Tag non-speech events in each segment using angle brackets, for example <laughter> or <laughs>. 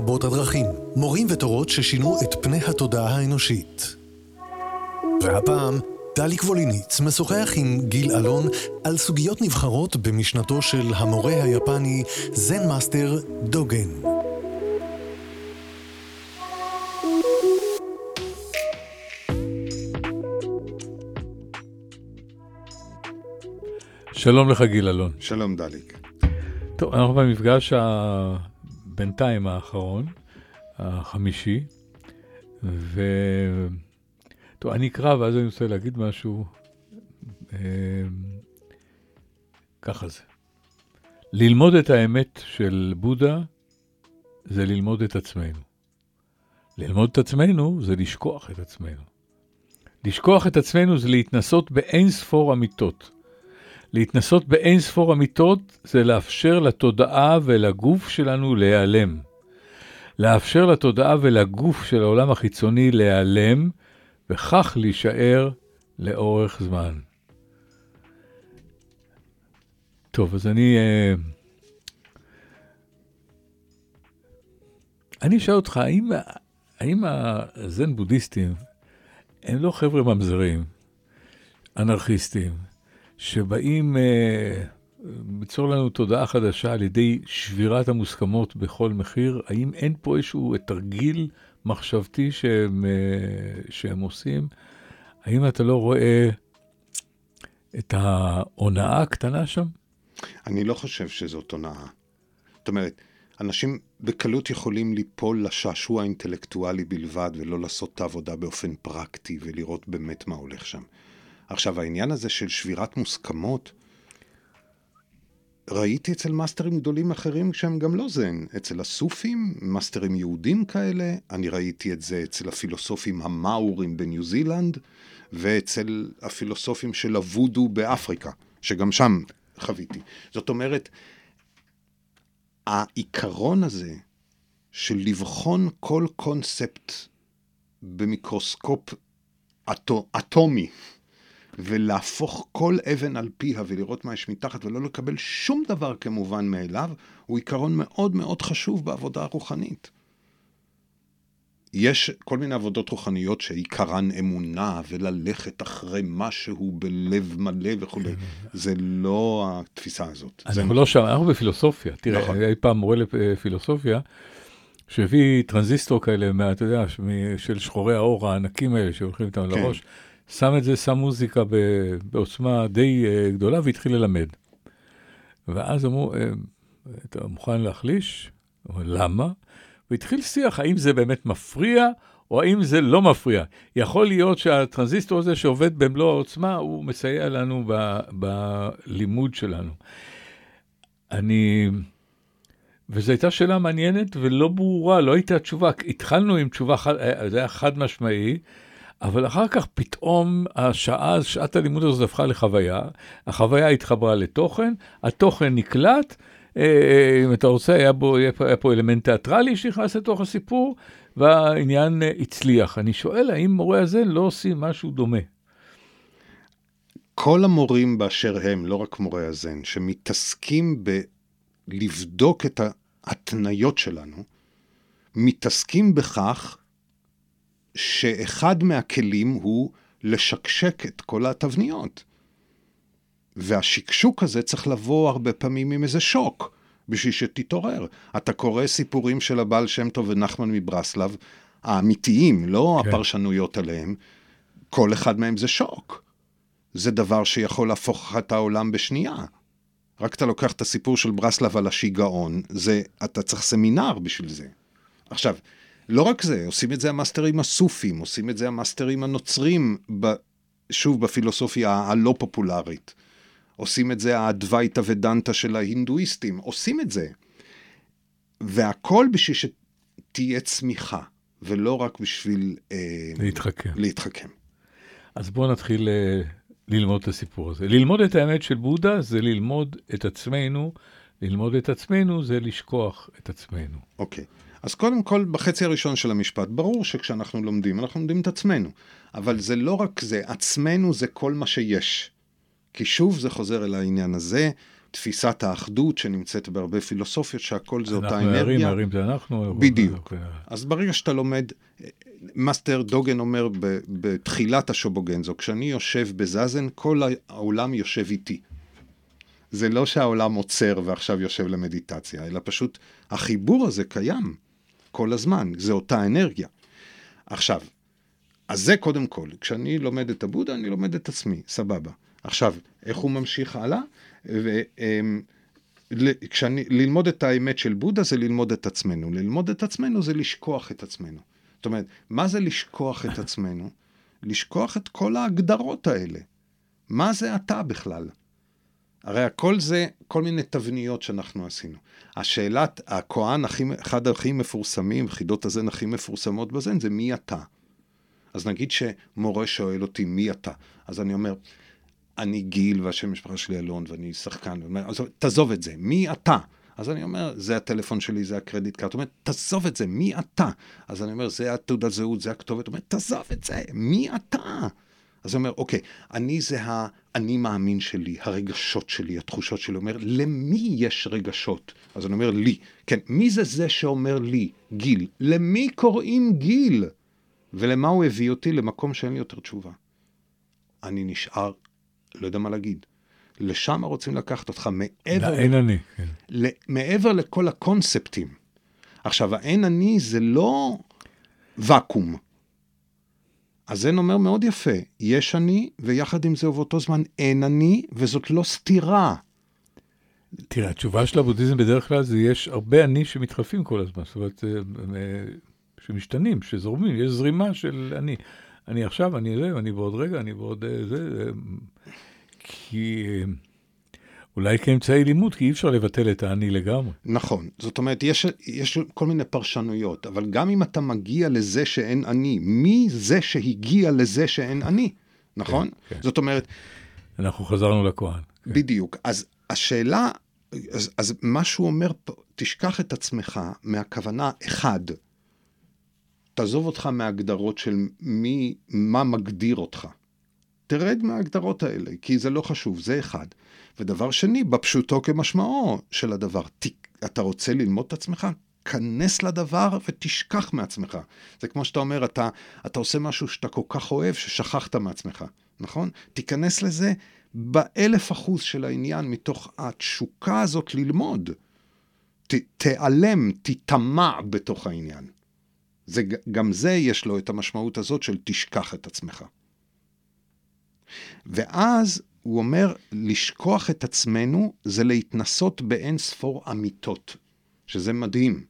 רבות הדרכים, מורים ותורות ששינו את פני התודעה האנושית. והפעם, דליק ווליניץ משוחח עם גיל אלון על סוגיות נבחרות במשנתו של המורה היפני Zen Master דוגן. שלום לך גיל אלון. שלום דליק. טוב, אנחנו במפגש הבינתיים האחרון, החמישי, ו... טוב, אני אקרא ואז אני רוצה להגיד משהו. אה, ככה זה. ללמוד את האמת של בודה זה ללמוד את עצמנו. ללמוד את עצמנו זה לשכוח את עצמנו. לשכוח את עצמנו זה להתנסות באין ספור אמיתות. להתנסות באין ספור אמיתות זה לאפשר לתודעה ולגוף שלנו להיעלם. לאפשר לתודעה ולגוף של העולם החיצוני להיעלם, וכך להישאר לאורך זמן. טוב, אז אני... אה, אני אשאל אותך, האם, האם הזן בודהיסטים הם לא חבר'ה ממזרים, אנרכיסטים, שבאים אה, ליצור לנו תודעה חדשה על ידי שבירת המוסכמות בכל מחיר? האם אין פה איזשהו תרגיל מחשבתי שהם, אה, שהם עושים? האם אתה לא רואה את ההונאה הקטנה שם? אני לא חושב שזאת הונאה. זאת אומרת, אנשים בקלות יכולים ליפול לשעשוע האינטלקטואלי בלבד ולא לעשות את העבודה באופן פרקטי ולראות באמת מה הולך שם. עכשיו, העניין הזה של שבירת מוסכמות, ראיתי אצל מאסטרים גדולים אחרים שהם גם לא זן. אצל הסופים, מאסטרים יהודים כאלה, אני ראיתי את זה אצל הפילוסופים המאורים בניו זילנד, ואצל הפילוסופים של הוודו באפריקה, שגם שם חוויתי. זאת אומרת, העיקרון הזה של לבחון כל קונספט במיקרוסקופ אטומי, ולהפוך כל אבן על פיה ולראות מה יש מתחת ולא לקבל שום דבר כמובן מאליו, הוא עיקרון מאוד מאוד חשוב בעבודה הרוחנית. יש כל מיני עבודות רוחניות שעיקרן אמונה וללכת אחרי משהו בלב מלא וכולי. זה לא התפיסה הזאת. אנחנו לא שם, אנחנו בפילוסופיה. תראה, נכון. היה פעם מורה לפילוסופיה, שהביא טרנזיסטור כאלה, מה, אתה יודע, של שחורי האור הענקים האלה שהולכים איתם. לראש. שם את זה, שם מוזיקה בעוצמה די uh, גדולה והתחיל ללמד. ואז אמרו, אה, אתה מוכן להחליש? אמרו, למה? והתחיל שיח, האם זה באמת מפריע, או האם זה לא מפריע. יכול להיות שהטרנזיסטור הזה שעובד במלוא העוצמה, הוא מסייע לנו ב, בלימוד שלנו. אני... וזו הייתה שאלה מעניינת ולא ברורה, לא הייתה תשובה. התחלנו עם תשובה, אה, זה היה חד משמעי, אבל אחר כך פתאום השעה, שעת הלימוד הזאת הפכה לחוויה, החוויה התחברה לתוכן, התוכן נקלט, אה, אה, אם אתה רוצה, היה, בו, היה, פה, אלמנט תיאטרלי שנכנס לתוך הסיפור, והעניין אה, הצליח. אני שואל, האם מורה הזה לא עושים משהו דומה? כל המורים באשר הם, לא רק מורי הזן, שמתעסקים בלבדוק את ההתניות שלנו, מתעסקים בכך שאחד מהכלים הוא לשקשק את כל התבניות. והשקשוק הזה צריך לבוא הרבה פעמים עם איזה שוק, בשביל שתתעורר. אתה קורא סיפורים של הבעל שם טוב ונחמן מברסלב, האמיתיים, לא כן. הפרשנויות עליהם, כל אחד מהם זה שוק. זה דבר שיכול להפוך את העולם בשנייה. רק אתה לוקח את הסיפור של ברסלב על השיגעון, זה, אתה צריך סמינר בשביל זה. עכשיו, לא רק זה, עושים את זה המאסטרים הסופים, עושים את זה המאסטרים הנוצרים, ב, שוב, בפילוסופיה הלא פופולרית. עושים את זה האדווייתא ודנתא של ההינדואיסטים, עושים את זה. והכל בשביל שתהיה צמיחה, ולא רק בשביל... אה, להתחכם. להתחכם. אז בואו נתחיל אה, ללמוד את הסיפור הזה. ללמוד את האמת של בודה זה ללמוד את עצמנו, ללמוד את עצמנו זה לשכוח את עצמנו. אוקיי. Okay. אז קודם כל, בחצי הראשון של המשפט, ברור שכשאנחנו לומדים, אנחנו לומדים את עצמנו. אבל זה לא רק זה, עצמנו זה כל מה שיש. כי שוב זה חוזר אל העניין הזה, תפיסת האחדות שנמצאת בהרבה פילוסופיות, שהכל זה אותה אנחנו אנרגיה. ערים, ערים זה אנחנו. בדיוק. אוקיי. אז ברגע שאתה לומד, מאסטר דוגן אומר ב- בתחילת השובוגנזו, כשאני יושב בזאזן, כל העולם יושב איתי. זה לא שהעולם עוצר ועכשיו יושב למדיטציה, אלא פשוט החיבור הזה קיים כל הזמן, זה אותה אנרגיה. עכשיו, אז זה קודם כל, כשאני לומד את הבודה, אני לומד את עצמי, סבבה. עכשיו, איך הוא ממשיך הלאה? ו, אמ, כשאני, ללמוד את האמת של בודה זה ללמוד את עצמנו. ללמוד את עצמנו זה לשכוח את עצמנו. זאת אומרת, מה זה לשכוח את עצמנו? לשכוח את כל ההגדרות האלה. מה זה אתה בכלל? הרי הכל זה כל מיני תבניות שאנחנו עשינו. השאלת, הכהן הכי, אחד הכי מפורסמים, חידות הזן הכי מפורסמות בזן, זה מי אתה. אז נגיד שמורה שואל אותי מי אתה, אז אני אומר, אני גיל והשם משפחה שלי אלון ואני שחקן, ואומר, אז תעזוב את זה, מי אתה? אז אני אומר, זה הטלפון שלי, זה הקרדיט קארט. הוא אומר, תעזוב את זה, מי אתה? אז אני אומר, זה התעודת זהות, זה הכתובת. הוא אומר, תעזוב את זה, מי אתה? אז הוא אומר, אוקיי, אני זה האני מאמין שלי, הרגשות שלי, התחושות שלי. הוא אומר, למי יש רגשות? אז אני אומר, לי. כן, מי זה זה שאומר לי? גיל. למי קוראים גיל? ולמה הוא הביא אותי? למקום שאין לי יותר תשובה. אני נשאר, לא יודע מה להגיד. לשם רוצים לקחת אותך, מעבר, אין אני. כן. ל, מעבר לכל הקונספטים. עכשיו, האין אני זה לא ואקום. הזן אומר מאוד יפה, יש אני, ויחד עם זה ובאותו זמן אין אני, וזאת לא סתירה. תראה, התשובה של הבודהיזם בדרך כלל זה יש הרבה אני שמתחלפים כל הזמן, זאת אומרת, אה, אה, שמשתנים, שזורמים, יש זרימה של אני. אני עכשיו, אני זה, אני בעוד רגע, אני בעוד אה, זה, כי אולי כאמצעי לימוד, כי אי אפשר לבטל את האני לגמרי. נכון, זאת אומרת, יש, יש כל מיני פרשנויות, אבל גם אם אתה מגיע לזה שאין אני, מי זה שהגיע לזה שאין אני, נכון? כן, כן. זאת אומרת, אנחנו חזרנו לכהן. כן. בדיוק. אז השאלה, אז, אז מה שהוא אומר פה, תשכח את עצמך מהכוונה אחד. תעזוב אותך מההגדרות של מי, מה מגדיר אותך. תרד מההגדרות האלה, כי זה לא חשוב, זה אחד. ודבר שני, בפשוטו כמשמעו של הדבר, ת, אתה רוצה ללמוד את עצמך? כנס לדבר ותשכח מעצמך. זה כמו שאתה אומר, אתה, אתה עושה משהו שאתה כל כך אוהב, ששכחת מעצמך, נכון? תיכנס לזה באלף אחוז של העניין, מתוך התשוקה הזאת ללמוד. ת, תיעלם, תיטמע בתוך העניין. זה, גם זה יש לו את המשמעות הזאת של תשכח את עצמך. ואז הוא אומר, לשכוח את עצמנו זה להתנסות באין ספור אמיתות, שזה מדהים,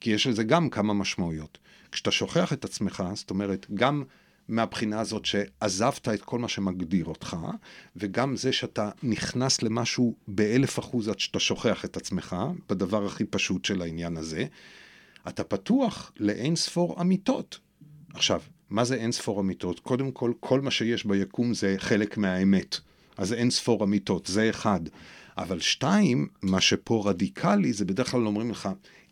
כי יש לזה גם כמה משמעויות. כשאתה שוכח את עצמך, זאת אומרת, גם מהבחינה הזאת שעזבת את כל מה שמגדיר אותך, וגם זה שאתה נכנס למשהו באלף אחוז עד שאתה שוכח את עצמך, בדבר הכי פשוט של העניין הזה, אתה פתוח לאין ספור אמיתות. עכשיו, מה זה אין ספור אמיתות? קודם כל, כל מה שיש ביקום זה חלק מהאמת. אז אין ספור אמיתות, זה אחד. אבל שתיים, מה שפה רדיקלי, זה בדרך כלל אומרים לך,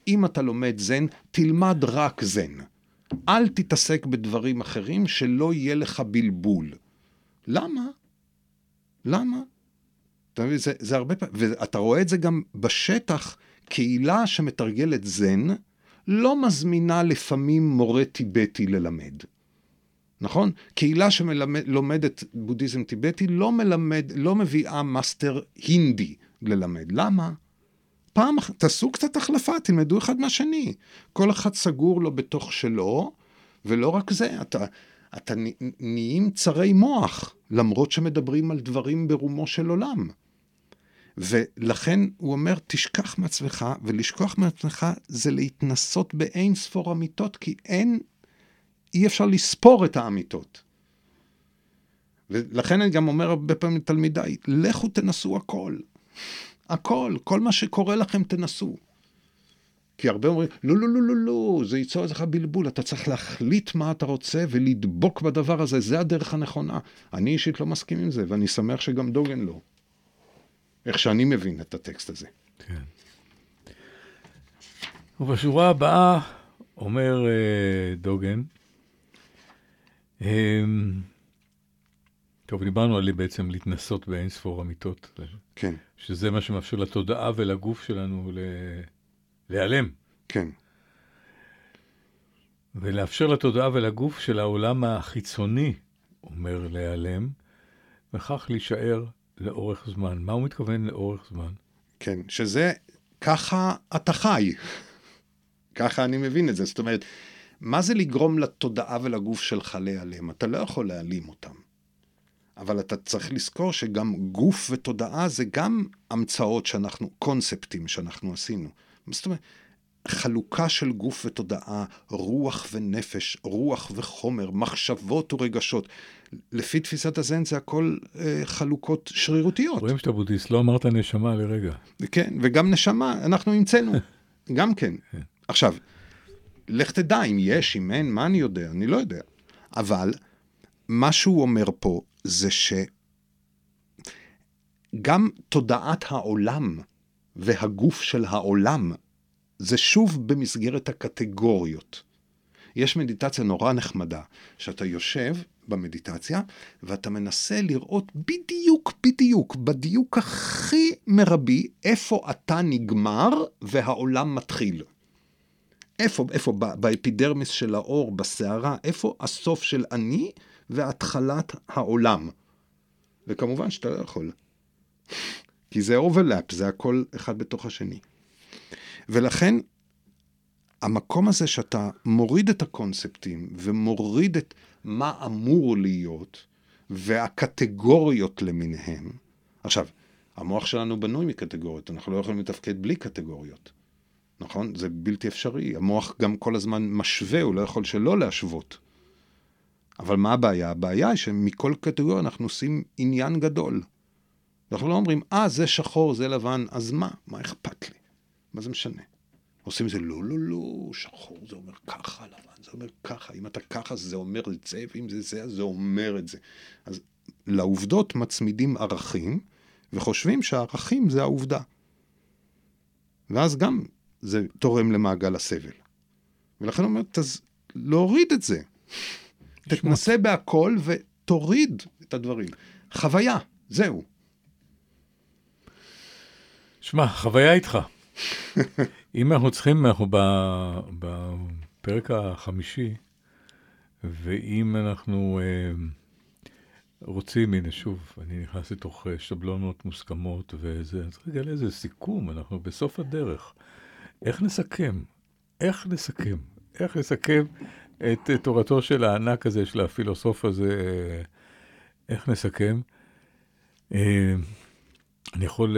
אם אתה לומד זן, תלמד רק זן. אל תתעסק בדברים אחרים, שלא יהיה לך בלבול. למה? למה? אתה מבין, זה, זה הרבה פעמים, ואתה רואה את זה גם בשטח, קהילה שמתרגלת זן, לא מזמינה לפעמים מורה טיבטי ללמד. נכון? קהילה שלומדת בודהיזם טיבטי לא, מלמד, לא מביאה מאסטר הינדי ללמד. למה? פעם, תעשו קצת החלפה, תלמדו אחד מהשני. כל אחד סגור לו בתוך שלו, ולא רק זה, אתה, אתה נהיים צרי מוח, למרות שמדברים על דברים ברומו של עולם. ולכן הוא אומר, תשכח מעצמך, ולשכוח מעצמך זה להתנסות באין ספור אמיתות, כי אין, אי אפשר לספור את האמיתות. ולכן אני גם אומר הרבה פעמים לתלמידיי, לכו תנסו הכל. הכל, כל מה שקורה לכם תנסו. כי הרבה אומרים, לא, לא, לא, לא, לא, זה ייצור לך בלבול, אתה צריך להחליט מה אתה רוצה ולדבוק בדבר הזה, זה הדרך הנכונה. אני אישית לא מסכים עם זה, ואני שמח שגם דוגן לא. איך שאני מבין את הטקסט הזה. כן. ובשורה הבאה אומר uh, דוגן, טוב, דיברנו על בעצם להתנסות באין ספור אמיתות. כן. שזה מה שמאפשר לתודעה ולגוף שלנו ל... להיעלם. כן. ולאפשר לתודעה ולגוף של העולם החיצוני, אומר להיעלם, וכך להישאר לאורך זמן. מה הוא מתכוון לאורך זמן? כן, שזה, ככה אתה חי. ככה אני מבין את זה. זאת אומרת, מה זה לגרום לתודעה ולגוף שלך להיעלם? אתה לא יכול להעלים אותם. אבל אתה צריך לזכור שגם גוף ותודעה זה גם המצאות שאנחנו, קונספטים שאנחנו עשינו. זאת אומרת, חלוקה של גוף ותודעה, רוח ונפש, רוח וחומר, מחשבות ורגשות. לפי תפיסת הזן זה הכל אה, חלוקות שרירותיות. רואים שאתה בודהיסט, לא אמרת נשמה לרגע. כן, וגם נשמה, אנחנו המצאנו, <laughs> גם כן. כן. עכשיו, לך תדע אם יש, אם אין, מה אני יודע? אני לא יודע. אבל מה שהוא אומר פה זה שגם תודעת העולם והגוף של העולם זה שוב במסגרת הקטגוריות. יש מדיטציה נורא נחמדה, שאתה יושב במדיטציה ואתה מנסה לראות בדיוק, בדיוק, בדיוק הכי מרבי, איפה אתה נגמר והעולם מתחיל. איפה, איפה, באפידרמיס של העור, בשערה, איפה הסוף של אני והתחלת העולם. וכמובן שאתה לא יכול. כי זה overlap, זה הכל אחד בתוך השני. ולכן, המקום הזה שאתה מוריד את הקונספטים ומוריד את מה אמור להיות והקטגוריות למיניהם, עכשיו, המוח שלנו בנוי מקטגוריות, אנחנו לא יכולים לתפקד בלי קטגוריות, נכון? זה בלתי אפשרי. המוח גם כל הזמן משווה, הוא לא יכול שלא להשוות. אבל מה הבעיה? הבעיה היא שמכל קטגוריה אנחנו עושים עניין גדול. אנחנו לא אומרים, אה, זה שחור, זה לבן, אז מה? מה אכפת לי? מה זה משנה? עושים את זה, לא, לא, לא, שחור זה אומר ככה, לבן זה אומר ככה, אם אתה ככה זה אומר את זה, ואם זה זה, אז זה אומר את זה. אז לעובדות מצמידים ערכים, וחושבים שהערכים זה העובדה. ואז גם זה תורם למעגל הסבל. ולכן אומר, תז... להוריד את זה. תתנסה בהכל ותוריד את הדברים. חוויה, זהו. שמע, חוויה איתך. <laughs> אם אנחנו צריכים, אנחנו בפרק החמישי, ואם אנחנו אה, רוצים, הנה שוב, אני נכנס לתוך אה, שבלונות מוסכמות וזה, אז רגע, לאיזה סיכום, אנחנו בסוף הדרך. איך נסכם? איך נסכם? איך נסכם את תורתו של הענק הזה, של הפילוסוף הזה, אה, איך נסכם? אני יכול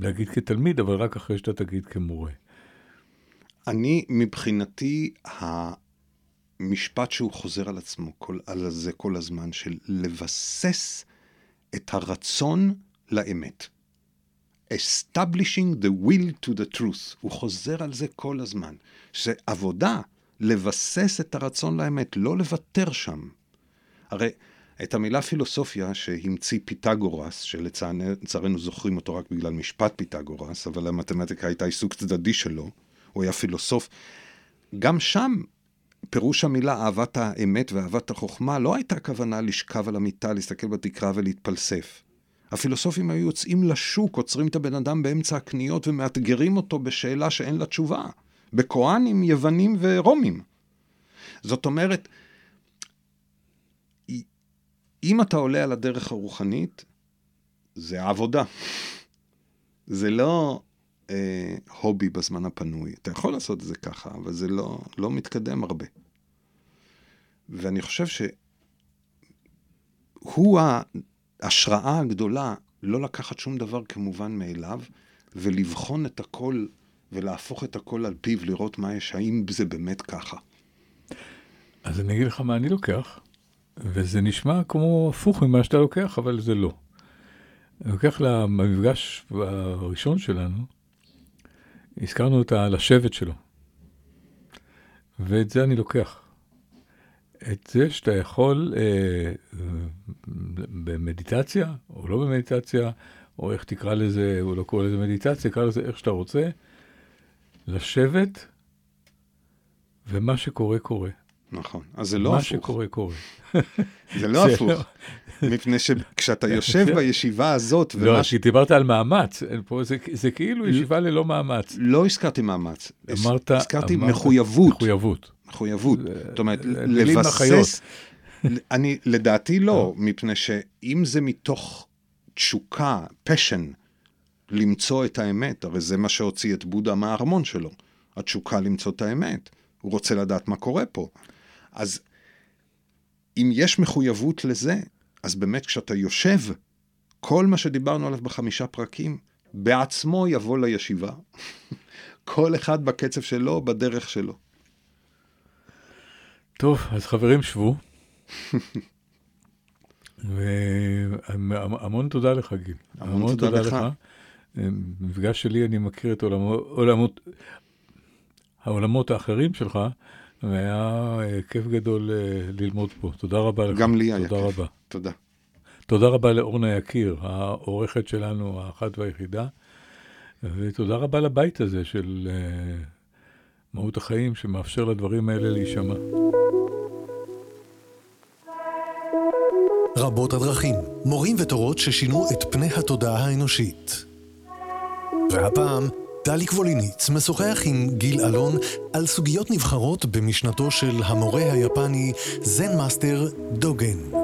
להגיד כתלמיד, אבל רק אחרי שאתה תגיד כמורה. אני, מבחינתי, המשפט שהוא חוזר על עצמו, כל, על זה כל הזמן, של לבסס את הרצון לאמת. Establishing the will to the truth. הוא חוזר על זה כל הזמן. שזה עבודה, לבסס את הרצון לאמת, לא לוותר שם. הרי את המילה פילוסופיה שהמציא פיתגורס, שלצערנו זוכרים אותו רק בגלל משפט פיתגורס, אבל המתמטיקה הייתה עיסוק צדדי שלו, הוא היה פילוסוף. גם שם פירוש המילה אהבת האמת ואהבת החוכמה לא הייתה כוונה לשכב על המיטה, להסתכל בתקרה ולהתפלסף. הפילוסופים היו יוצאים לשוק, עוצרים את הבן אדם באמצע הקניות ומאתגרים אותו בשאלה שאין לה תשובה. בכהנים, יוונים ורומים. זאת אומרת, אם אתה עולה על הדרך הרוחנית, זה העבודה. זה לא אה, הובי בזמן הפנוי. אתה יכול לעשות את זה ככה, אבל זה לא, לא מתקדם הרבה. ואני חושב שהוא ההשראה הגדולה לא לקחת שום דבר כמובן מאליו, ולבחון את הכל ולהפוך את הכל על פיו, לראות מה יש, האם זה באמת ככה. אז אני אגיד לך מה אני לוקח. וזה נשמע כמו הפוך ממה שאתה לוקח, אבל זה לא. אני לוקח למפגש הראשון שלנו, הזכרנו את הלשבת שלו. ואת זה אני לוקח. את זה שאתה יכול אה, במדיטציה, או לא במדיטציה, או איך תקרא לזה, הוא לא קורא לזה מדיטציה, קרא לזה איך שאתה רוצה, לשבת, ומה שקורה, קורה. נכון, אז זה לא מה הפוך. מה שקורה, קורה. <laughs> זה לא הפוך. מפני שכשאתה יושב <laughs> בישיבה הזאת, לא, ומה כי דיברת על מאמץ, פה זה, זה כאילו ישיבה ללא מאמץ. לא הזכרתי מאמץ, אמרת, הזכרתי אמרת, מחויבות. מחויבות. מחויבות. זאת אומרת. לבסס... אני, לדעתי לא, מפני שאם זה מתוך תשוקה, פשן, למצוא את האמת, הרי זה מה שהוציא את בודה מהארמון שלו, התשוקה למצוא את האמת. הוא רוצה לדעת מה קורה פה. אז אם יש מחויבות לזה, אז באמת כשאתה יושב, כל מה שדיברנו עליו בחמישה פרקים, בעצמו יבוא לישיבה. <laughs> כל אחד בקצב שלו, בדרך שלו. טוב, אז חברים, שבו. <laughs> והמון תודה לך, גיל. המון תודה לך. מפגש שלי, אני מכיר את עולמות, עולמות, העולמות האחרים שלך, והיה אה, כיף גדול אה, ללמוד פה. תודה רבה לך. גם לי היה תודה כיף. רבה. תודה. תודה רבה לאורנה יקיר, העורכת שלנו, האחת והיחידה, ותודה רבה לבית הזה של uh, מהות החיים, שמאפשר לדברים האלה להישמע. רבות הדרכים, מורים ותורות ששינו את פני התודעה האנושית. והפעם, דליק ווליניץ משוחח עם גיל אלון על סוגיות נבחרות במשנתו של המורה היפני Zen Master דוגן.